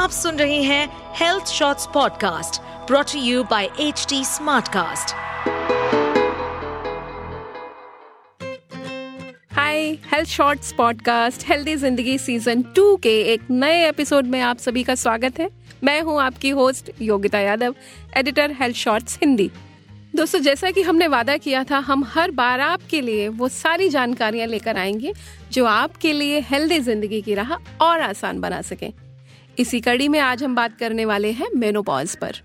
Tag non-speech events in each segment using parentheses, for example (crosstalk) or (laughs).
आप सुन रहे हैं health shorts podcast brought you by H T Smartcast hi health shorts podcast healthy ज़िंदगी सीज़न टू के एक नए एपिसोड में आप सभी का स्वागत है। मैं हूँ आपकी host Yogita Yadav editor health shorts Hindi दोस्तों, जैसा कि हमने वादा किया था, हम हर बार आपके लिए वो सारी जानकारियाँ लेकर आएँगे, जो आपके लिए हेल्दी ज़िंदगी की राह और आसान बना सके। इसी कड़ी में आज हम बात करने वाले हैं मेनोपॉज पर।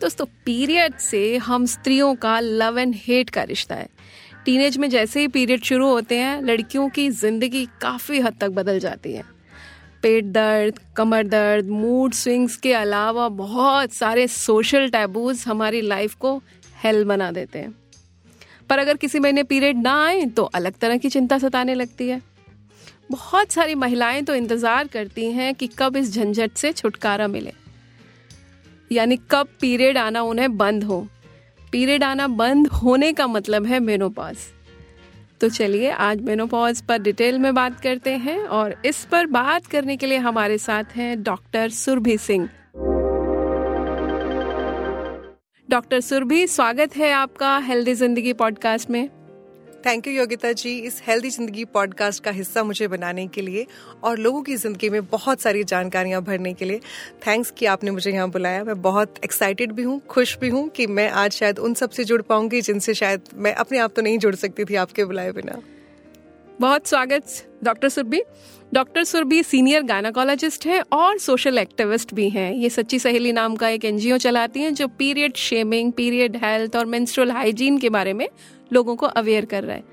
दोस्तों पीरियड से हम स्त्रियों का लव एंड हेट का रिश्ता है। टीनेज में जैसे ही पीरियड शुरू होते हैं लड़कियों की ज़िंदगी काफ़ी हद तक बदल जाती है। पेट दर्द कमर दर्द मूड स्विंग्स के अलावा बहुत सारे सोशल टैबूज हमारी लाइफ को हेल बना देते हैं। पर अगर किसी महीने पीरियड ना आए तो अलग तरह की चिंता सताने लगती है। बहुत सारी महिलाएँ तो इंतज़ार करती हैं कि कब इस झंझट से छुटकारा मिले। यानी कब पीरियड आना उन्हें बंद हो। पीरियड आना बंद होने का मतलब है मेनोपॉज। तो चलिए, आज मेनोपॉज पर डिटेल में बात करते हैं और इस पर बात करने के लिए हमारे साथ हैं डॉक्टर सुरभि सिंह। डॉक्टर सुरभि, स्वागत है आपका हेल्दी ज़िंदगी पॉडकास्ट में। थैंक यू योगिता जी, इस हेल्दी ज़िंदगी पॉडकास्ट का हिस्सा मुझे बनाने के लिए और लोगों की ज़िंदगी में बहुत सारी जानकारियाँ भरने के लिए। थैंक्स कि आपने मुझे यहाँ बुलाया। मैं बहुत एक्साइटेड भी हूँ, खुश भी हूँ कि मैं आज शायद उन सबसे जुड़ पाऊँगी जिनसे शायद मैं अपने आप तो नहीं जुड़ सकती थी आपके बुलाए बिना। बहुत स्वागत, doctor Surabhi. Doctor Surabhi senior gynaecologist हैं और सोशल एक्टिविस्ट भी हैं। ये सच्ची सहेली नाम का एक एनजीओ चलाती हैं जो पीरियड शेमिंग, पीरियड हेल्थ और मेंस्ट्रुअल हाइजीन के बारे में लोगों को अवेयर कर रहा है।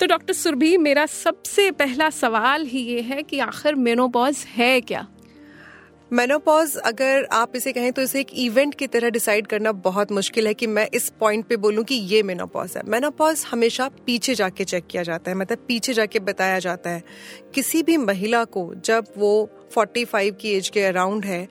तो डॉक्टर सुरभि, मेरा सबसे पहला सवाल ही ये है कि आखिर मेनोपॉज है क्या? मेनोपॉज अगर आप इसे कहें तो इसे एक इवेंट की तरह डिसाइड करना बहुत मुश्किल है कि मैं इस पॉइंट पे बोलूँ कि ये मेनोपॉज है। मेनोपॉज हमेशा पीछे जाके चेक किया जाता है मतलब पीछे जाके बताया जाता है। किसी भी महिला को जब वो 45 की एज के अराउंड है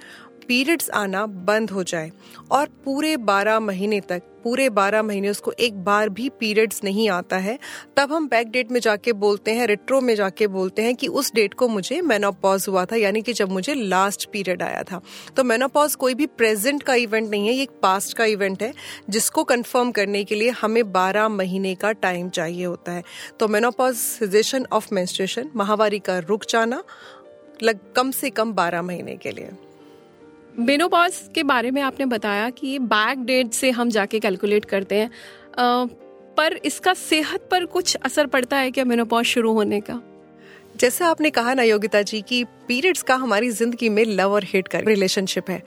पीरियड्स आना बंद हो जाए और पूरे 12 महीने तक, पूरे 12 महीने उसको एक बार भी पीरियड्स नहीं आता है, तब हम बैक डेट में जाके बोलते हैं रेट्रो में जाके बोलते हैं कि उस डेट को मुझे मेनोपॉज हुआ था, यानी कि जब मुझे लास्ट पीरियड आया था। तो मेनोपॉज कोई भी प्रेजेंट का इवेंट नहीं है, ये एक पास्ट का इवेंट है, जिसको कंफर्म करने के लिए हमें 12 महीने का टाइम चाहिए होता है। तो मेनोपॉज सिजेशन ऑफ़ मेंस्ट्रुएशन महावारी का रुक जाना, लग, कम से कम 12 महीने के लिए। मेनोपॉज के बारे में आपने बताया कि बैक डेट से हम जाके कैलकुलेट करते हैं। आ, पर इसका सेहत पर कुछ असर पड़ता है क्या मेनोपॉज शुरू होने का? जैसे आपने कहा ना योगिता जी की पीरियड्स का हमारी ज़िंदगी में लव और हेट का रिलेशनशिप है।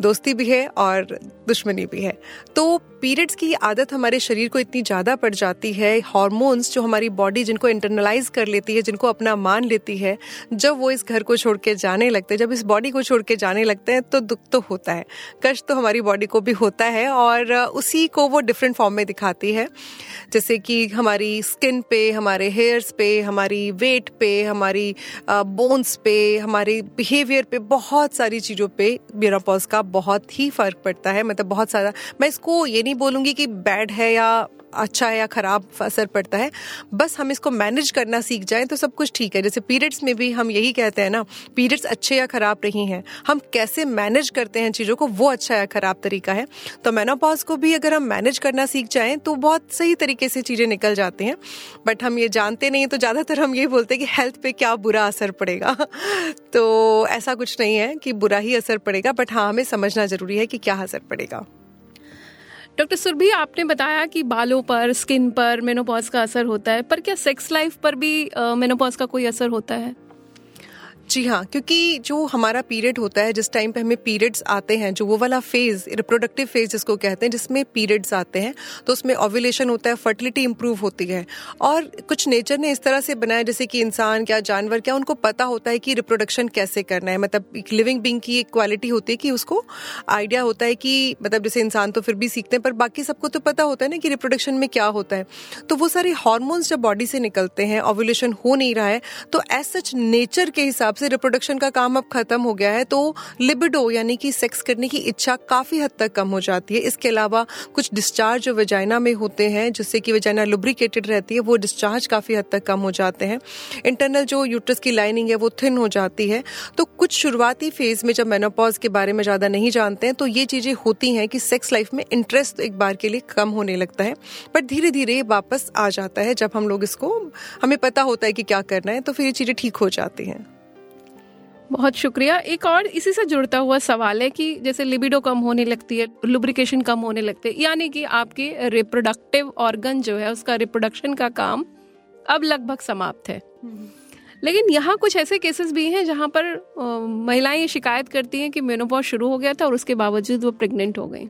दोस्ती भी है और दुश्मनी भी है। तो पीरियड्स की आदत हमारे शरीर को इतनी ज़्यादा पड़ जाती है। हॉर्मोन्स जो हमारी बॉडी जिनको इंटरनलाइज कर लेती है, जिनको अपना मान लेती है, जब वो इस घर को छोड़ के जाने लगते हैं, जब इस बॉडी को छोड़ के जाने लगते हैं तो दुख तो होता है। कष्ट तो हमारी बॉडी को भी होता है और उसी को वो डिफरेंट फॉर्म में दिखाती है। जैसे कि हमारी स्किन पे, हमारे हेयर्स पे, हमारी वेट पे, हमारी बोन्स पे हमारे बिहेवियर पे बहुत सारी चीज़ों पे मेरापॉज का बहुत ही फ़र्क पड़ता है। मतलब बहुत सारा, मैं इसको ये नहीं बोलूँगी कि बैड है या अच्छा है या खराब असर पड़ता है, बस हम इसको मैनेज करना सीख जाएँ तो सब कुछ ठीक है। जैसे पीरियड्स में भी हम यही कहते हैं ना पीरियड्स अच्छे या खराब नहीं हैं। हम कैसे मैनेज करते हैं चीज़ों को, वो अच्छा या खराब तरीका है। तो मेनोपॉज को भी अगर हम मैनेज करना सीख जाएँ तो बहुत सही तरीके से चीज़ें निकल जाती हैं। बट हम ये जानते नहीं तो ज़्यादातर हम ये बोलते हैं कि हेल्थ पे क्या बुरा असर पड़ेगा। (laughs) तो ऐसा कुछ नहीं है कि बुरा ही असर पड़ेगा बट हाँ हमें समझना ज़रूरी है कि क्या असर पड़ेगा। डॉक्टर सुरभि, आपने बताया कि बालों पर, स्किन पर मेनोपॉज का असर होता है, पर क्या सेक्स लाइफ पर भी मेनोपॉज का कोई असर होता है? जी हाँ क्योंकि जो हमारा पीरियड होता है, जिस टाइम पे हमें पीरियड्स आते हैं, जो वो वाला फ़ेज़ रिप्रोडक्टिव फ़ेज़ जिसको कहते हैं, जिसमें पीरियड्स आते हैं तो उसमें ओव्यूलेशन होता है फर्टिलिटी इंप्रूव होती है। और कुछ नेचर ने इस तरह से बनाया, जैसे कि इंसान, क्या जानवर, क्या उनको पता होता है कि रिप्रोडक्शन कैसे करना है? मतलब एक लिविंग बींग की एक क्वालिटी होती है कि उसको आइडिया होता है कि मतलब जैसे इंसान तो फिर भी सीखते हैं, पर बाकी सबको तो पता होता है ना कि रिप्रोडक्शन में क्या होता है। तो वो सारे हॉर्मोन्स जब बॉडी से निकलते हैं ओव्यूलेशन हो नहीं रहा है तो एज सच नेचर के हिसाब से रिप्रोडक्शन का काम अब खत्म हो गया है तो लिबिडो यानी कि सेक्स करने की इच्छा काफ़ी हद तक कम हो जाती है। इसके अलावा कुछ डिस्चार्ज जो वेजाइना में होते हैं, जिससे कि वेजाइना लुब्रिकेटेड रहती है, वो डिस्चार्ज काफ़ी हद तक कम हो जाते हैं। इंटरनल जो यूट्रस की लाइनिंग है, वो थिन हो जाती है। तो कुछ शुरुआती फ़ेज़ में जब मेनोपॉज के बारे में ज़्यादा नहीं जानते हैं तो ये चीज़ें होती हैं कि सेक्स लाइफ में इंटरेस्ट एक बार के लिए कम होने लगता है। बट धीरे धीरे वापस आ जाता है, जब हम लोग इसको, हमें पता होता है कि क्या करना है तो फिर ये चीज़ें ठीक हो जाती हैं। बहुत शुक्रिया। एक और इसी से जुड़ता हुआ सवाल है कि जैसे लिबिडो कम होने लगती है लुब्रिकेशन कम होने लगते हैं, यानी कि आपके रिप्रोडक्टिव ऑर्गन जो है, उसका रिप्रोडक्शन का काम अब लगभग समाप्त है। लेकिन यहाँ कुछ ऐसे केसेस भी हैं जहाँ पर महिलाएँ शिकायत करती हैं कि मेनोपॉज शुरू हो गया था और उसके बावजूद वो प्रेग्नेंट हो गई।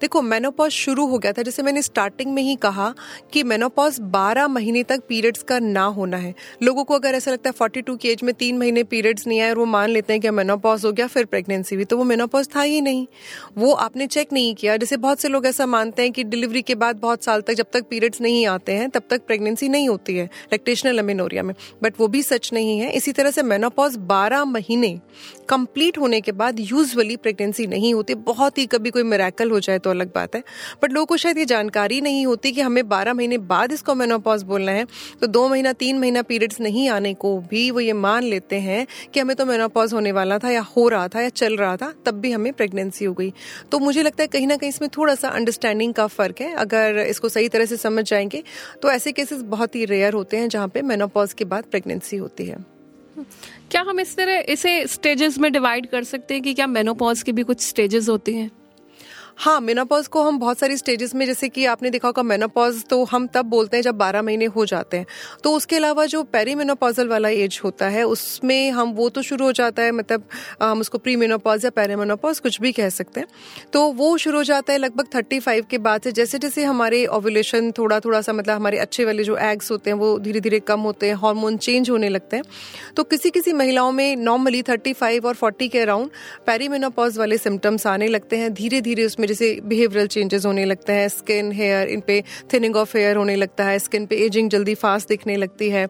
देखो मेनोपॉज शुरू हो गया था, जैसे मैंने स्टार्टिंग में ही कहा कि मेनोपॉज 12 महीने तक पीरियड्स का ना होना है। लोगों को अगर ऐसा लगता है 42 की एज में तीन महीने पीरियड्स नहीं आए और वो मान लेते हैं कि मेनोपॉज हो गया, फिर प्रेगनेंसी हुई तो वो मेनोपॉज था ही नहीं। वो आपने चेक नहीं किया। जैसे बहुत से लोग ऐसा मानते हैं कि डिलीवरी के बाद बहुत साल तक जब तक पीरियड्स नहीं आते हैं, तब तक प्रेगनेंसी नहीं होती है लेक्टेशनल अमिनोरिया में। बट वो भी सच नहीं है। इसी तरह से मेनोपॉज बारह महीने कंप्लीट होने के बाद यूजली प्रेगनेंसी नहीं होती। बहुत ही कभी कोई मेरेकल हो जाए तो अलग बात है। बट लोगों को शायद ये जानकारी नहीं होती कि हमें बारह महीने बाद इसको मेनोपॉज बोलना है। तो दो महीना, तीन महीना पीरियड्स नहीं आने को भी वो ये मान लेते हैं कि हमें तो मेनोपॉज होने वाला था या हो रहा था या चल रहा था, तब भी हमें प्रेगनेंसी हो गई। तो मुझे लगता है कहीं ना कहीं इसमें थोड़ा सा अंडरस्टैंडिंग का फ़र्क है। अगर इसको सही तरह से समझ जाएँगे तो ऐसे केसेस बहुत ही रेयर होते हैं जहाँ पे मेनोपॉज के बाद प्रेगनेंसी होती है। क्या हम इस तरह, इसे स्टेजेस में डिवाइड कर सकते हैं कि क्या मेनोपॉज की भी कुछ स्टेजेस होती हैं? हाँ मेनापॉज को हम बहुत सारी स्टेजेस में, जैसे कि आपने देखा होगा मेनापॉज तो हम तब बोलते हैं जब 12 महीने हो जाते हैं। तो उसके अलावा जो पेरीमेनोपॉजल वाला एज होता है, उसमें हम, वो तो शुरू हो जाता है मतलब हम उसको प्री मेनोपॉज या पेरीमेनोपॉज कुछ भी कह सकते हैं। तो वो शुरू हो जाता है लगभग थर्टी फाइव के बाद से, जैसे जैसे हमारे ओवुलेशन थोड़ा थोड़ा सा मतलब हमारे अच्छे वाले जो एग्स होते हैं, वो धीरे धीरे कम होते हैं हार्मोन चेंज होने लगते हैं। तो किसी किसी महिलाओं में नॉर्मली थर्टी और फोर्टी के अराउंड पेरीमेनोपॉज वाले सिम्टम्स आने लगते हैं धीरे धीरे उसमें जैसे बिहेवियरल चेंजेस होने लगते हैं स्किन हेयर इन पे थिनिंग ऑफ़ हेयर होने लगता है स्किन पे एजिंग जल्दी फास्ट दिखने लगती है।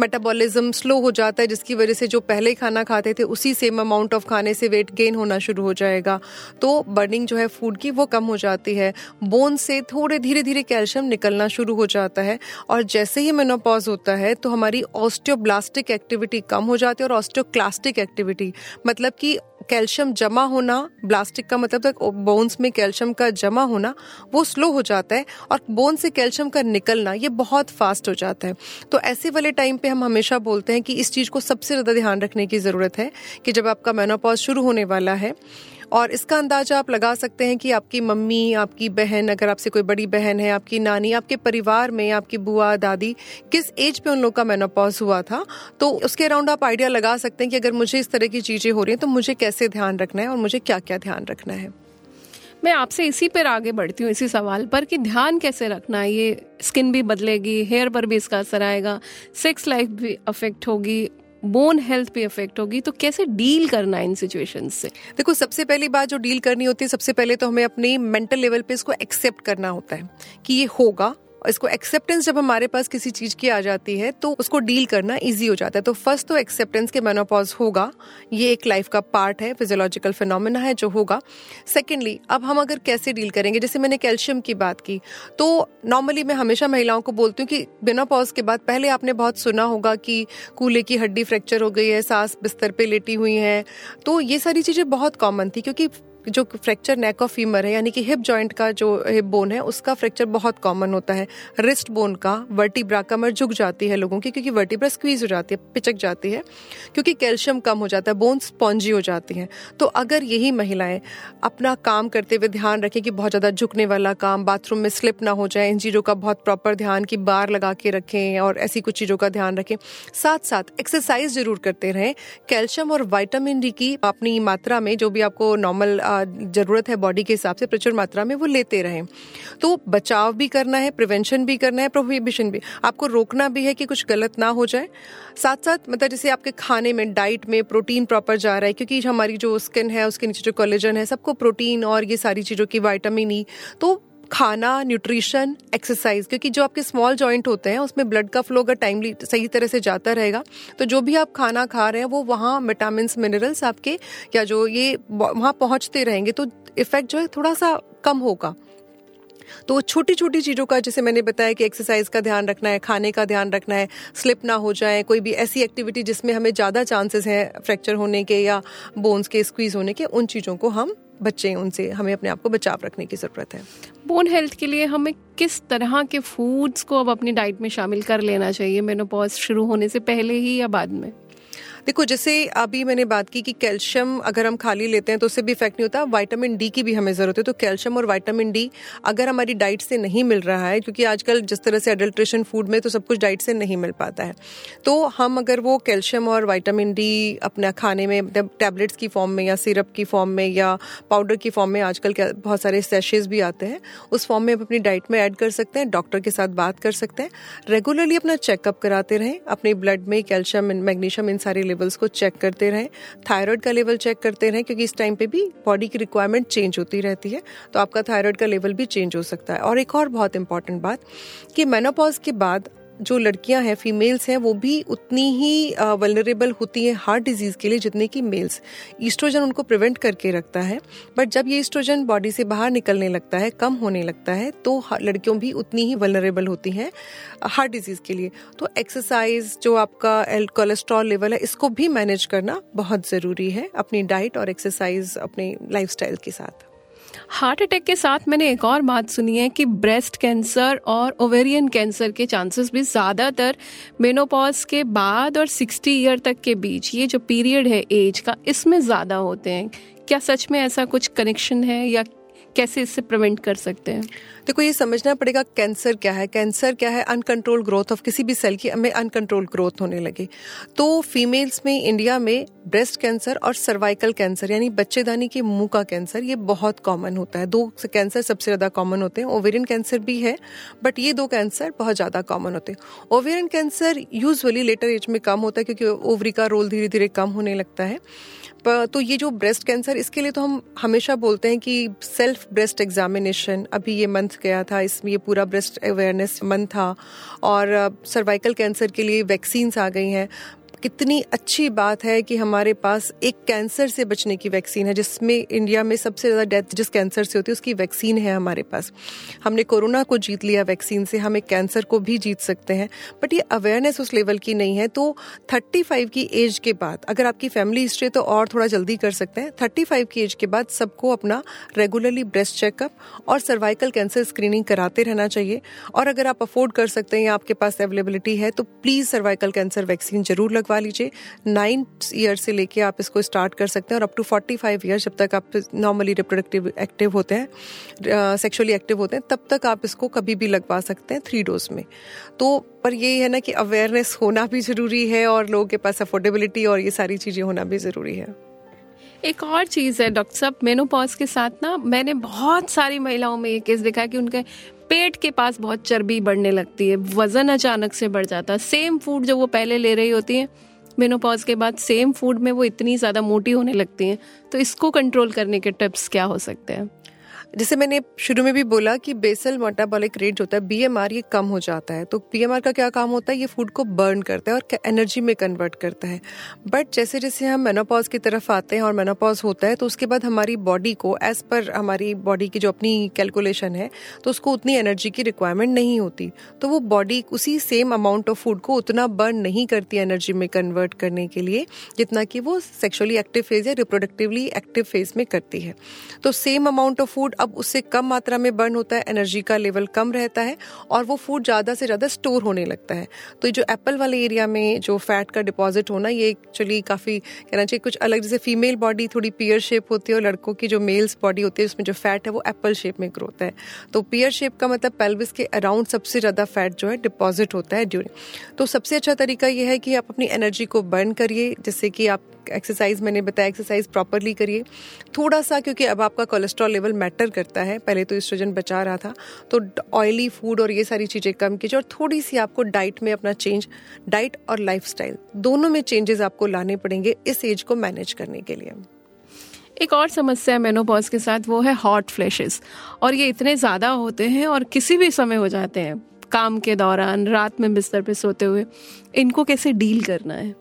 मेटाबॉलिज्म स्लो हो जाता है, जिसकी वजह से जो पहले खाना खाते थे, उसी सेम अमाउंट ऑफ़ खाने से वेट गेन होना शुरू हो जाएगा। तो बर्निंग जो है फ़ूड की, वो कम हो जाती है। बोन से थोड़े धीरे धीरे कैल्शियम निकलना शुरू हो जाता है। और जैसे ही मेनोपॉज होता है तो हमारी ऑस्टियोब्लास्टिक एक्टिविटी कम हो जाती है और ऑस्टियोक्लास्टिक एक्टिविटी मतलब कि कैल्शियम जमा होना, ब्लास्टिक का मतलब तक बोन्स में कैल्शियम का जमा होना, वो स्लो हो जाता है और बोन से कैल्शियम का निकलना, ये बहुत फास्ट हो जाता है। तो ऐसे वाले टाइम पे हम हमेशा बोलते हैं कि इस चीज़ को सबसे ज़्यादा ध्यान रखने की ज़रूरत है कि जब आपका मेनोपॉज शुरू होने वाला है और इसका अंदाज़ा आप लगा सकते हैं कि आपकी मम्मी, आपकी बहन, अगर आपसे कोई बड़ी बहन है, आपकी नानी, आपके परिवार में आपकी बुआ, दादी, किस एज पे उन लोग का मेनोपॉज हुआ था? तो उसके अराउंड आप आइडिया लगा सकते हैं कि अगर मुझे इस तरह की चीज़ें हो रही हैं तो मुझे कैसे ध्यान रखना है और मुझे क्या क्या ध्यान रखना है? मैं आपसे इसी पर आगे बढ़ती हूँ, इसी सवाल पर कि ध्यान कैसे रखना है? ये स्किन भी बदलेगी हेयर पर भी इसका असर आएगा सेक्स लाइफ भी अफेक्ट होगी बोन हेल्थ पे इफ़ेक्ट होगी तो कैसे डील करना है इन सिचुएशन से? देखो, सबसे पहली बात जो डील करनी होती है, सबसे पहले तो हमें अपनी मेंटल लेवल पे इसको एक्सेप्ट करना होता है कि ये होगा इसको एक्सेप्टेंस जब हमारे पास किसी चीज़ की आ जाती है तो उसको डील करना इजी हो जाता है। तो फ़र्स्ट तो एक्सेप्टेंस के मेनोपॉज होगा। ये एक लाइफ का पार्ट है फिजियोलॉजिकल फिनोमिना है जो होगा। सेकेंडली अब हम अगर कैसे डील करेंगे? जैसे मैंने कैल्शियम की बात की तो नॉर्मली मैं हमेशा महिलाओं को बोलती हूँ कि मेनोपॉज के बाद पहले आपने बहुत सुना होगा कि कूल्हे की हड्डी फ्रैक्चर हो गई है, सांस बिस्तर पे लेटी हुई है। तो ये सारी चीज़ें बहुत कॉमन थी, क्योंकि जो फ्रैक्चर नेक ऑफ़ फीमर है, यानी कि हिप जॉइंट का जो हिप बोन है, उसका फ्रैक्चर बहुत कॉमन होता है। रिस्ट बोन का वर्टिब्रा कमर झुक जाती है लोगों की, क्योंकि वर्टिब्रा स्क्वीज हो जाती है, पिचक जाती है, क्योंकि कैल्शियम कम हो जाता है बोन स्पॉन्जी हो जाती हैं। तो अगर यही महिलाएँ अपना काम करते हुए ध्यान रखें कि बहुत ज़्यादा झुकने वाला काम बाथरूम में स्लिप ना हो जाए, इन चीज़ों का बहुत प्रॉपर ध्यान की बार लगा के रखें और ऐसी कुछ चीज़ों का ध्यान रखें। साथ साथ एक्सरसाइज ज़रूर करते रहें। कैल्शियम और वाइटामिन डी की अपनी मात्रा में जो भी आपको नॉर्मल ज़रूरत है बॉडी के हिसाब से प्रचुर मात्रा में, वो लेते रहे। तो बचाव भी करना है प्रिवेंशन भी करना है प्रोहिबिशन भी। आपको रोकना भी है कि कुछ गलत ना हो जाए। साथ साथ मतलब जैसे आपके खाने में डाइट में प्रोटीन प्रॉपर जा रहा है, क्योंकि हमारी जो स्किन है, उसके नीचे जो कोलेजन है, सबको प्रोटीन और ये सारी चीज़ों की वाइटामिन ई तो खाना न्यूट्रिशन एक्सरसाइज क्योंकि जो आपके स्मॉल जॉइंट होते हैं, उसमें ब्लड का फ्लो अगर टाइमली सही तरह से जाता रहेगा तो जो भी आप खाना खा रहे हैं, वो वहाँ विटामिन मिनरल्स आपके, या जो ये वहाँ पहुँचते रहेंगे तो इफ़ेक्ट जो है थोड़ा सा कम होगा। तो छोटी छोटी चीज़ों का, जैसे मैंने बताया कि एक्सरसाइज का ध्यान रखना है, खाने का ध्यान रखना है स्लिप ना हो जाए, कोई भी ऐसी एक्टिविटी जिसमें हमें ज़्यादा चांसेस हैं फ्रैक्चर होने के या बोन्स के स्क्वीज होने के, उन चीज़ों को हम बच्चे, उनसे हमें अपने आप को बचाव रखने की ज़रूरत है। बोन हेल्थ के लिए हमें किस तरह के फूड्स को अब अपनी डाइट में शामिल कर लेना चाहिए? मेनोपॉज शुरू होने से पहले ही या बाद में? देखो, जैसे अभी मैंने बात की कि कैल्शियम अगर हम खाली लेते हैं तो उससे भी इफ़ेक्ट नहीं होता। वाइटामिन डी की भी हमें ज़रूरत है। तो कैल्शियम और वाइटामिन डी अगर हमारी डाइट से नहीं मिल रहा है, क्योंकि आजकल जिस तरह से अडल्ट्रेशन फ़ूड में तो सब कुछ डाइट से नहीं मिल पाता है। तो हम अगर वो कैल्शियम और वाइटामिन डी अपना खाने में टैबलेट्स की फॉर्म में या सिरप की फॉर्म में या पाउडर की फॉर्म में आजकल बहुत सारे सेशेज भी आते हैं, उस फॉर्म में अपनी डाइट में ऐड कर सकते हैं डॉक्टर के साथ बात कर सकते हैं। रेगुलरली अपना चेकअप कराते रहें। अपने ब्लड में कैल्शियम मैग्नीशियम इन सारे लेवल्स को चेक करते रहें थायराइड का लेवल चेक करते रहें, क्योंकि इस टाइम पे भी बॉडी की रिक्वायरमेंट चेंज होती रहती है तो आपका थायराइड का लेवल भी चेंज हो सकता है। और एक और बहुत इंपॉर्टेंट बात कि मेनोपॉज के बाद जो लड़कियाँ हैं फीमेल्स हैं, वो भी उतनी ही वलनरेबल होती हैं हार्ट डिज़ीज़ के लिए जितने की मेल्स ईस्ट्रोजन उनको प्रिवेंट करके रखता है बट जब ये ईस्ट्रोजन बॉडी से बाहर निकलने लगता है, कम होने लगता है तो लड़कियों भी उतनी ही वलनरेबल होती हैं हार्ट डिज़ीज़ के लिए. तो एक्सरसाइज जो आपका कोलेस्ट्रॉल लेवल है, इसको भी मैनेज करना बहुत ज़रूरी है, अपनी डाइट और एक्सरसाइज अपने लाइफ के साथ. हार्ट अटैक के साथ मैंने एक और बात सुनी है कि ब्रेस्ट कैंसर और ओवेरियन कैंसर के चांसेस भी ज़्यादातर मेनोपॉज के बाद और 60 ईयर तक के बीच, ये जो पीरियड है एज का, इसमें ज़्यादा होते हैं। क्या सच में ऐसा कुछ कनेक्शन है या कैसे इससे प्रिवेंट कर सकते हैं? देखो, ये समझना पड़ेगा कैंसर क्या है। कैंसर क्या है? अनकंट्रोल ग्रोथ ऑफ़ किसी भी सेल की हमें अनकंट्रोल ग्रोथ होने लगे। तो फीमेल्स में इंडिया में ब्रेस्ट कैंसर और सर्वाइकल कैंसर यानी बच्चेदानी के मुँह का कैंसर ये बहुत कॉमन होता है। दो कैंसर सबसे ज़्यादा कॉमन होते हैं। ओवेरियन कैंसर भी है बट ये दो कैंसर बहुत ज़्यादा कॉमन होते हैं। Ovarian cancer usually later age में कम होता है, क्योंकि ओवरी का रोल धीरे धीरे कम होने लगता है। तो ये जो ब्रेस्ट कैंसर इसके लिए तो हम हमेशा बोलते हैं कि सेल्फ ब्रेस्ट एग्जामिनेशन अभी ये मंथ गया था, इसमें ये पूरा ब्रेस्ट अवेयरनेस मंथ था और सर्वाइकल कैंसर के लिए वैक्सीन्स आ गई हैं। कितनी अच्छी बात है कि हमारे पास एक कैंसर से बचने की वैक्सीन है, जिसमें इंडिया में सबसे ज़्यादा डेथ जिस कैंसर से होती है, उसकी वैक्सीन है हमारे पास। हमने कोरोना को जीत लिया वैक्सीन से, हम एक कैंसर को भी जीत सकते हैं बट ये अवेयरनेस उस लेवल की नहीं है। तो थर्टी फाइव की एज के बाद, अगर आपकी फैमिली हिस्ट्री तो और थोड़ा जल्दी कर सकते हैं। थर्टी फाइव की एज के बाद सबको अपना रेगुलरली ब्रेस्ट चेकअप और सर्वाइकल कैंसर स्क्रीनिंग कराते रहना चाहिए। और अगर आप अफोर्ड कर सकते हैं या आपके पास अवेलेबिलिटी है तो प्लीज़ सर्वाइकल कैंसर वैक्सीन ज़रूर लगवा लगवा लीजिए। नाइन्थ ईयर से लेके आप इसको स्टार्ट कर सकते हैं और up to forty five year जब तक आप नॉर्मली रिप्रोडक्टिव एक्टिव होते हैं सेक्सुअली एक्टिव होते हैं, तब तक आप इसको कभी भी लगवा सकते हैं थ्री डोज में। तो पर यही है ना कि अवेयरनेस होना भी ज़रूरी है और लोगों के पास अफोर्डेबिलिटी और ये सारी चीज़ें होना भी ज़रूरी है। एक और चीज़ है, डॉक्टर साहब मेनोपॉज के साथ ना मैंने बहुत सारी महिलाओं में ये केस देखा है कि उनके पेट के पास बहुत चर्बी बढ़ने लगती है, वज़न अचानक से बढ़ जाता है। सेम फ़ूड जो वो पहले ले रही होती है मेनोपॉज के बाद सेम फ़ूड में वो इतनी ज़्यादा मोटी होने लगती है तो इसको कंट्रोल करने के टिप्स क्या हो सकते हैं? जैसे मैंने शुरू में भी बोला कि बेसल मेटाबॉलिक रेट जो होता है बीएमआर ये कम हो जाता है। तो बीएमआर का क्या काम होता है? ये फ़ूड को बर्न करता है और एनर्जी में कन्वर्ट करता है। बट जैसे जैसे हम मेनोपॉज की तरफ़ आते हैं और मेनोपॉज होता है तो उसके बाद हमारी बॉडी को एज पर हमारी बॉडी की जो अपनी कैलकुलेशन है तो उसको उतनी एनर्जी की रिक्वायरमेंट नहीं होती। तो वो बॉडी उसी सेम अमाउंट ऑफ़ फ़ूड को उतना बर्न नहीं करती एनर्जी में कन्वर्ट करने के लिए, जितना कि वो सेक्शुअली एक्टिव फ़ेज़ या रिप्रोडक्टिवली एक्टिव फ़ेज़ में करती है। तो सेम अमाउंट ऑफ़ फ़ूड अब उससे कम मात्रा में बर्न होता है एनर्जी का लेवल कम रहता है और वो फ़ूड ज़्यादा से ज़्यादा स्टोर होने लगता है। तो जो एप्पल वाले एरिया में जो फैट का डिपॉजिट होना, ये एक्चुअली काफ़ी कहना चाहिए कुछ अलग, जैसे फीमेल बॉडी थोड़ी पियर शेप होती है और लड़कों की जो मेल्स बॉडी होती है, उसमें जो फैट है वो एप्पल शेप में ग्रो होता है। तो पियर शेप का मतलब पेल्विस के अराउंड सबसे ज़्यादा फैट जो है डिपॉजिट होता है ड्यूरिंग तो सबसे अच्छा तरीका यह है कि आप अपनी एनर्जी को बर्न करिए जिससे कि आप एक्सरसाइज मैंने बताया एक्सरसाइज प्रॉपरली करिए। थोड़ा सा, क्योंकि अब आपका कोलेस्ट्रॉल लेवल मैटर करता है। पहले तो स्ट्रोजन बचा रहा था तो ऑयली फ़ूड और ये सारी चीज़ें कम कीजिए और थोड़ी सी आपको डाइट में अपना चेंज डाइट और लाइफ दोनों में चेंजेस आपको लाने पड़ेंगे इस एज को मैनेज करने के लिए। एक और समस्या है मेनोपॉज के साथ वो है हॉट फ्लैशेस और ये इतने ज़्यादा होते हैं और किसी भी समय हो जाते हैं, काम के दौरान, रात में बिस्तर पे सोते हुए, इनको कैसे डील करना है?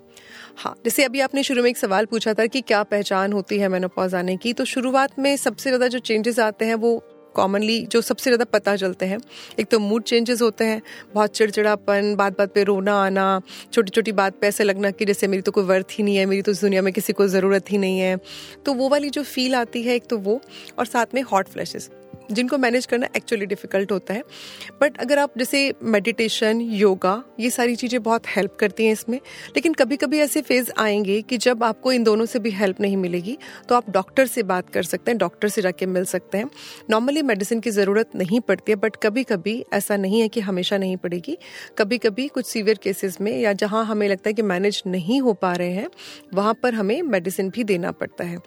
हाँ जैसे अभी आपने शुरू में एक सवाल पूछा था कि क्या पहचान होती है मेनोपॉज आने की तो शुरुआत में सबसे ज़्यादा जो चेंजेस आते हैं वो कॉमनली जो सबसे ज़्यादा पता चलते हैं। एक तो मूड चेंजेस होते हैं, बहुत चिड़चिड़ापन बात बात पे रोना आना छोटी छोटी बात पे ऐसे लगना कि जैसे मेरी तो कोई वर्थ ही नहीं है, मेरी तो इस दुनिया में किसी को ज़रूरत ही नहीं है। तो वो वाली जो फील आती है, एक तो वो, और साथ में हॉट फ्लैशेस जिनको मैनेज करना एक्चुअली डिफ़िकल्ट होता है। बट अगर आप जैसे मेडिटेशन योगा ये सारी चीज़ें बहुत हेल्प करती हैं इसमें। लेकिन कभी कभी ऐसे फ़ेज़ आएँगे कि जब आपको इन दोनों से भी हेल्प नहीं मिलेगी तो आप डॉक्टर से बात कर सकते हैं डॉक्टर से जाके मिल सकते हैं। नॉर्मली मेडिसिन की ज़रूरत नहीं पड़ती है बट कभी कभी ऐसा नहीं है कि हमेशा नहीं पड़ेगी। कभी कभी कुछ सीवियर केसेस में या जहाँ हमें लगता है कि मैनेज नहीं हो पा रहे हैं, वहाँ पर हमें मेडिसिन भी देना पड़ता है।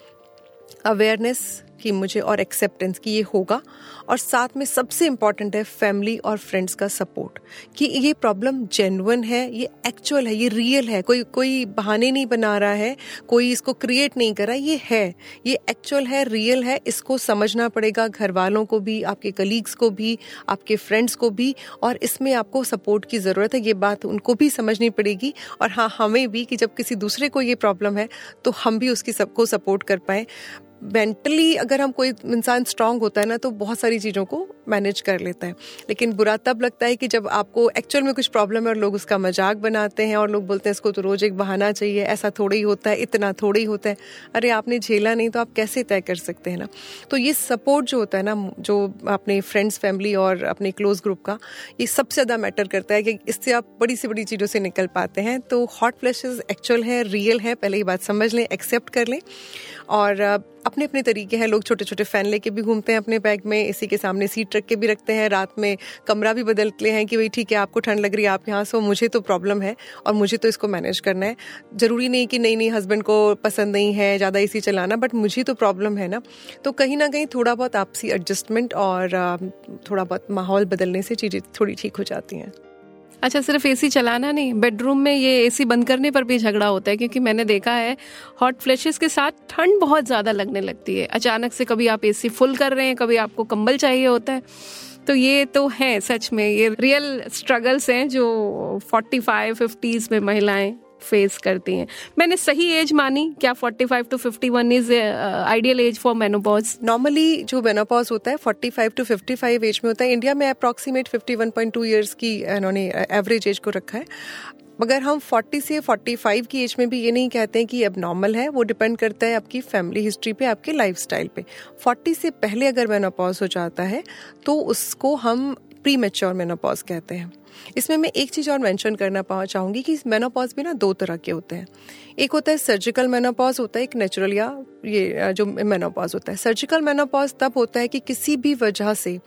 अवेयरनेस कि मुझे और एक्सेप्टेंस कि ये होगा। और साथ में सबसे इंपॉर्टेंट है फैमिली और फ्रेंड्स का सपोर्ट कि ये प्रॉब्लम जेन्युन है, ये एक्चुअल है, ये रियल है। कोई कोई बहाने नहीं बना रहा है, कोई इसको क्रिएट नहीं कर ये है। ये एक्चुअल है रियल है, इसको समझना पड़ेगा घर वालों को भी, आपके कलीग्स को भी, आपके फ्रेंड्स को भी। और इसमें आपको सपोर्ट की ज़रूरत है, ये बात उनको भी समझनी पड़ेगी। और हाँ हमें भी कि जब किसी दूसरे को ये प्रॉब्लम है तो हम भी उसकी सबको सपोर्ट कर पाएँ। मेंटली अगर हम कोई इंसान स्ट्रांग होता है ना तो बहुत सारी चीज़ों को मैनेज कर लेता है। लेकिन बुरा तब लगता है कि जब आपको एक्चुअल में कुछ प्रॉब्लम है और लोग उसका मज़ाक बनाते हैं और लोग बोलते हैं, इसको तो रोज एक बहाना चाहिए, ऐसा थोड़ा ही होता है, इतना थोड़ा ही होता है। अरे, आपने झेला नहीं तो आप कैसे तय कर सकते हैं ना? तो ये सपोर्ट जो होता है ना, जो अपने फ्रेंड्स फैमिली और अपने क्लोज ग्रुप का, ये सबसे ज़्यादा मैटर करता है कि इससे आप बड़ी से बड़ी चीज़ों से निकल पाते हैं। तो हॉट फ्लैशेज एक्चुअल है रियल है, पहले ये बात समझ लें एक्सेप्ट कर लें। और अपने अपने तरीके हैं। लोग छोटे छोटे फ़ैन लेके भी घूमते हैं अपने बैग में। इसी के सामने सीट रख के भी रखते हैं। रात में कमरा भी बदलते हैं कि भाई, ठीक है, आपको ठंड लग रही है, आप यहाँ सो। मुझे तो प्रॉब्लम है और मुझे तो इसको मैनेज करना है। ज़रूरी नहीं कि नहीं नहीं हस्बैंड को पसंद नहीं है, ज़्यादा ए चलाना, बट मुझे तो प्रॉब्लम है ना। तो कहीं ना कहीं थोड़ा बहुत आपसी एडजस्टमेंट और थोड़ा बहुत माहौल बदलने से चीज़ें थोड़ी ठीक हो जाती हैं। अच्छा सिर्फ़ एसी चलाना नहीं बेडरूम में ये एसी बंद करने पर भी झगड़ा होता है, क्योंकि मैंने देखा है हॉट फ्लैशेस के साथ ठंड बहुत ज़्यादा लगने लगती है। अचानक से कभी आप एसी फुल कर रहे हैं, कभी आपको कंबल चाहिए होता है। तो ये तो है, सच में, ये रियल स्ट्रगल्स हैं जो फोर्टी फाइव फिफ्टीज में महिलाएँ फेस करती हैं। मैंने सही एज मानी? क्या 45 to 51 is ideal age for menopause normally जो मेनोपॉज होता है 45 टू 55 एज में होता है। इंडिया में अप्रॉक्सीमेट 51.2 इयर्स की इन्होंने एवरेज एज को रखा है। मगर हम 40 से 45 की एज में भी ये नहीं कहते हैं कि अब नॉर्मल है। वो डिपेंड करता है आपकी फैमिली हिस्ट्री पे, आपके लाइफस्टाइल पे। 40 से पहले अगर मेनोपॉज हो जाता है तो उसको हम प्री मेच्योर मेनोपॉज कहते हैं। इसमें मैं एक चीज़ और मेंशन करना चाहूँगी कि मेनोपॉज भी ना दो तरह के होते हैं। एक होता है सर्जिकल मेनोपॉज होता है एक नेचुरल या ये जो मेनोपॉज होता है। सर्जिकल मेनोपॉज तब होता है कि किसी भी वजह से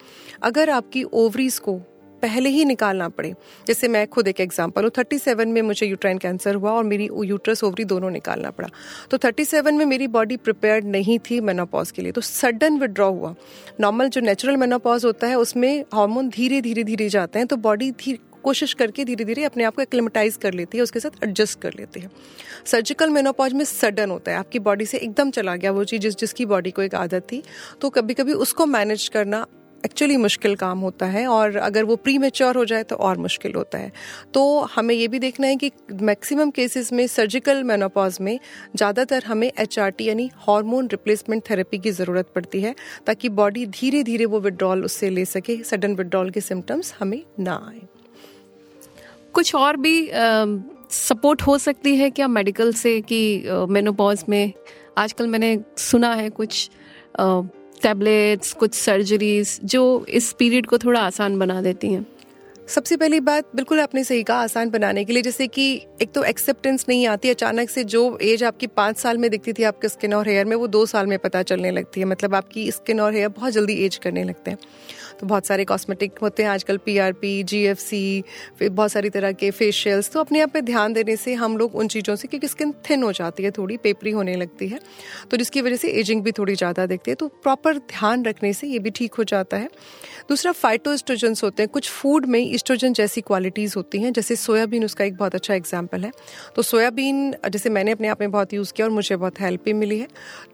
अगर आपकी ओवरीज को पहले ही निकालना पड़े। जैसे मैं खुद एक एग्जांपल हूँ थर्टी सेवन में मुझे यूट्राइन कैंसर हुआ और मेरी यूट्रस ओवरी दोनों निकालना पड़ा। तो थर्टी सेवन में मेरी बॉडी प्रिपेयर्ड नहीं थी मेनोपॉज के लिए। तो सडन विड्रॉ हुआ। नॉर्मल जो नेचुरल मेनोपॉज होता है, उसमें हार्मोन धीरे धीरे धीरे जाते हैं तो बॉडी कोशिश करके धीरे धीरे अपने आप को एक्लिमेटाइज कर लेती है, उसके साथ एडजस्ट कर लेती है। सर्जिकल मेनोपॉज में सडन होता है। आपकी बॉडी से एकदम चला गया वो चीज़ जिस, जिसकी बॉडी को एक आदत थी। तो कभी कभी उसको मैनेज करना एक्चुअली मुश्किल काम होता है और अगर वो प्री मेच्योर हो जाए तो और मुश्किल होता है। तो हमें ये भी देखना है कि मैक्सिमम केसेस में सर्जिकल मेनोपॉज में ज़्यादातर हमें एचआरटी यानी हार्मोन रिप्लेसमेंट थेरेपी की ज़रूरत पड़ती है ताकि बॉडी धीरे धीरे वो विड्रॉल उससे ले सके सडन विड्रॉल के सिम्टम्स हमें ना आए। कुछ और भी सपोर्ट हो सकती है क्या मेडिकल से कि मेनोपॉज में? आजकल मैंने सुना है कुछ टैबलेट्स कुछ सर्जरीज जो इस पीरियड को थोड़ा आसान बना देती हैं। सबसे पहली बात, बिल्कुल आपने सही कहा, आसान बनाने के लिए, जैसे कि एक तो एक्सेप्टेंस नहीं आती, अचानक से जो एज आपकी पाँच साल में दिखती थी आपके स्किन और हेयर में, वो दो साल में पता चलने लगती है। मतलब आपकी स्किन और हेयर बहुत जल्दी एज करने लगते हैं। तो बहुत सारे कॉस्मेटिक होते हैं आजकल P R P G F C फिर बहुत सारी तरह के फेशियल्स तो अपने आप पे ध्यान देने से हम लोग उन चीज़ों से, क्योंकि स्किन थिन हो जाती है, थोड़ी पेपरी होने लगती है तो जिसकी वजह से एजिंग भी थोड़ी ज़्यादा दिखती है। तो प्रॉपर ध्यान रखने से ये भी ठीक हो जाता है। दूसरा फाइटो इस्ट्रोजन्स होते हैं। कुछ फ़ूड में इस्ट्रोजन जैसी क्वालिटीज़ होती हैं, जैसे सोयाबीन, उसका एक बहुत अच्छा एग्ज़ाम्पल है। तो सोयाबीन, जैसे मैंने अपने आप में बहुत यूज़ किया और मुझे बहुत हेल्प भी मिली है।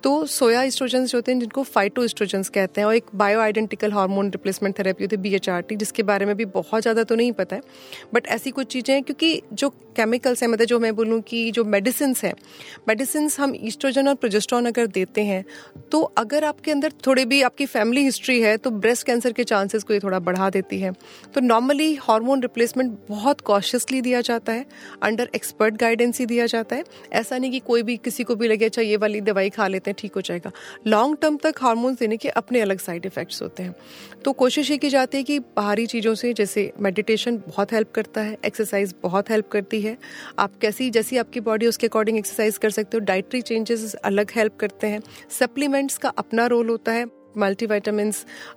तो सोया इस्ट्रोजन जो होते हैं, जिनको फाइटो इस्ट्रोजन कहते हैं, और एक bio identical hormone replacement therapy होती है बी एच आर टी जिसके बारे में भी बहुत ज़्यादा तो नहीं पता है। बट ऐसी कुछ चीज़ें हैं, क्योंकि जो केमिकल्स हैं मतलब जो मैं बोलूँ कि जो मेडिसिन हैं मेडिसिन हम ईस्ट्रोजन और प्रोजेस्ट्रॉन अगर देते हैं तो अगर आपके अंदर थोड़ी भी आपकी फैमिली हिस्ट्री है तो ब्रेस्ट कैंसर के चांसेस को ये थोड़ा बढ़ा देती है। तो नॉर्मली हार्मोन रिप्लेसमेंट बहुत कॉशियसली दिया जाता है अंडर एक्सपर्ट गाइडेंस ही दिया जाता है। ऐसा नहीं कि कोई भी किसी को भी लगे अच्छा ये वाली दवाई खा लेते हैं, ठीक हो जाएगा। लॉन्ग टर्म तक हार्मोन देने के अपने अलग साइड इफेक्ट्स होते हैं। तो कोशिश ये की जाती है कि बाहरी चीज़ों से, जैसे मेडिटेशन बहुत हेल्प करता है एक्सरसाइज बहुत हेल्प करती है। आप कैसी, जैसी आपकी बॉडी उसके अकॉर्डिंग एक्सरसाइज कर सकते हो। डाइटरी चेंजेस अलग हेल्प करते हैं। सप्लीमेंट्स का अपना रोल होता है। Multi vitamin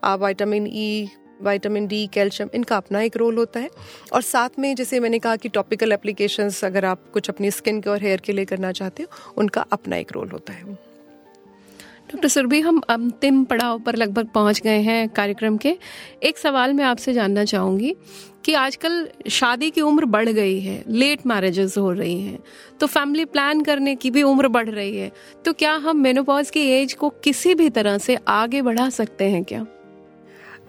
vitamin E vitamin D calcium इनका अपना एक रोल होता है। और साथ में, जैसे मैंने कहा कि टॉपिकल एप्लीकेशंस अगर आप कुछ अपनी स्किन के और हेयर के लिए करना चाहते हो, उनका अपना एक रोल होता है। डॉक्टर सुरभि, हम अंतिम पड़ाव पर लगभग पहुँच गए हैं कार्यक्रम के। एक सवाल मैं आपसे जानना चाहूँगी कि आजकल शादी की उम्र बढ़ गई है लेट मैरिजेस हो रही हैं तो फैमिली प्लान करने की भी उम्र बढ़ रही है तो क्या हम मेनोपॉज की एज को किसी भी तरह से आगे बढ़ा सकते हैं क्या?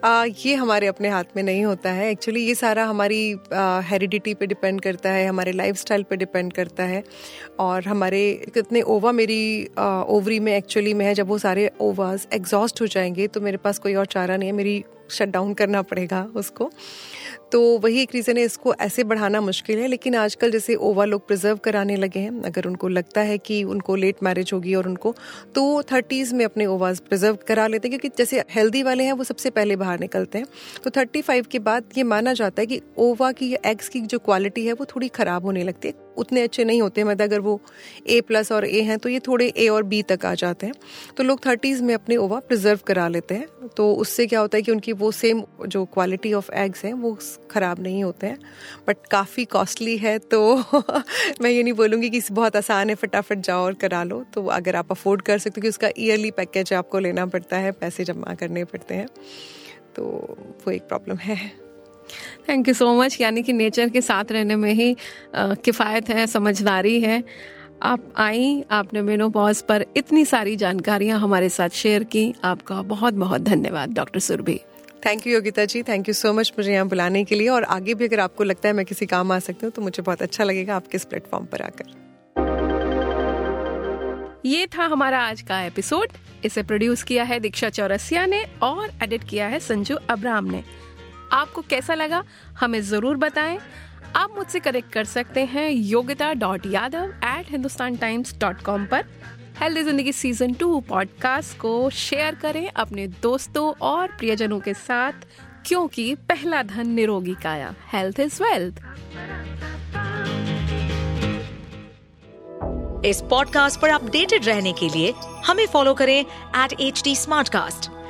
आ, ये हमारे अपने हाथ में नहीं होता है। एक्चुअली ये सारा हमारी हेरिडिटी पे डिपेंड करता है हमारे लाइफस्टाइल पे डिपेंड करता है। और हमारे कितने ओवा मेरी ओवरी में एक्चुअली में है जब वो सारे ओवास एग्जॉस्ट हो जाएँगे तो मेरे पास कोई और चारा नहीं है। मेरी शट डाउन करना पड़ेगा उसको। तो वही एक रीज़न है, इसको ऐसे बढ़ाना मुश्किल है, लेकिन आजकल जैसे ओवा लोग प्रिजर्व कराने लगे हैं, अगर उनको लगता है कि उनको लेट मैरिज होगी और उनको तो वो थर्टीज़ में अपने ओवाज प्रिजर्व करा लेते हैं, क्योंकि जैसे हेल्दी वाले हैं, वो सबसे पहले बाहर निकलते हैं। तो थर्टी फाइव के बाद ये माना जाता है कि ओवा की एग्स की जो क्वालिटी है, वो थोड़ी ख़राब होने लगती है। उतने अच्छे नहीं होते मतलब अगर वो ए प्लस और ए हैं तो ये थोड़े ए और बी तक आ जाते हैं। तो लोग थर्टीज़ में अपने ओवा प्रिजर्व करा लेते हैं। तो उससे क्या होता है कि उनकी वो सेम जो क्वालिटी ऑफ़ एग्स हैं, वो ख़राब नहीं होते हैं। बट काफ़ी कॉस्टली है तो (laughs) मैं ये नहीं बोलूँगी कि बहुत आसान है, फटाफट जाओ और करा लो। तो अगर आप अफोर्ड कर सकते हो कि उसका ईयरली पैकेज आपको लेना पड़ता है, पैसे जमा करने पड़ते हैं। तो वो एक प्रॉब्लम है। थैंक यू सो मच यानी कि नेचर के साथ रहने में ही किफ़ायत है समझदारी है। आप आई आपने मेनोपॉज पर इतनी सारी जानकारियाँ हमारे साथ शेयर की। आपका बहुत बहुत धन्यवाद doctor Surabhi. Thank you Yogita ji. Thank you so much मुझे यहाँ बुलाने के लिए। और आगे भी अगर आपको लगता है मैं किसी काम आ सकती हूँ तो मुझे बहुत अच्छा लगेगा आपके इस प्लेटफॉर्म पर आकर। ये था हमारा आज का एपिसोड इसे प्रोड्यूस किया है दीक्षा चौरसिया ने और एडिट किया है संजू अब्राम ने। आपको कैसा लगा, हमें ज़रूर बताएँ। आप मुझसे कनेक्ट कर सकते हैं Yogita dot Yadav at Hindustan Times dot com पर। हेल्दी ज़िंदगी सीज़न टू पॉडकास्ट को शेयर करें अपने दोस्तों और प्रियजनों के साथ, क्योंकि पहला धन निरोगी काया। हेल्थ इज़ वेल्थ इस पॉडकास्ट पर अपडेटेड रहने के लिए हमें फॉलो करें एट एच डी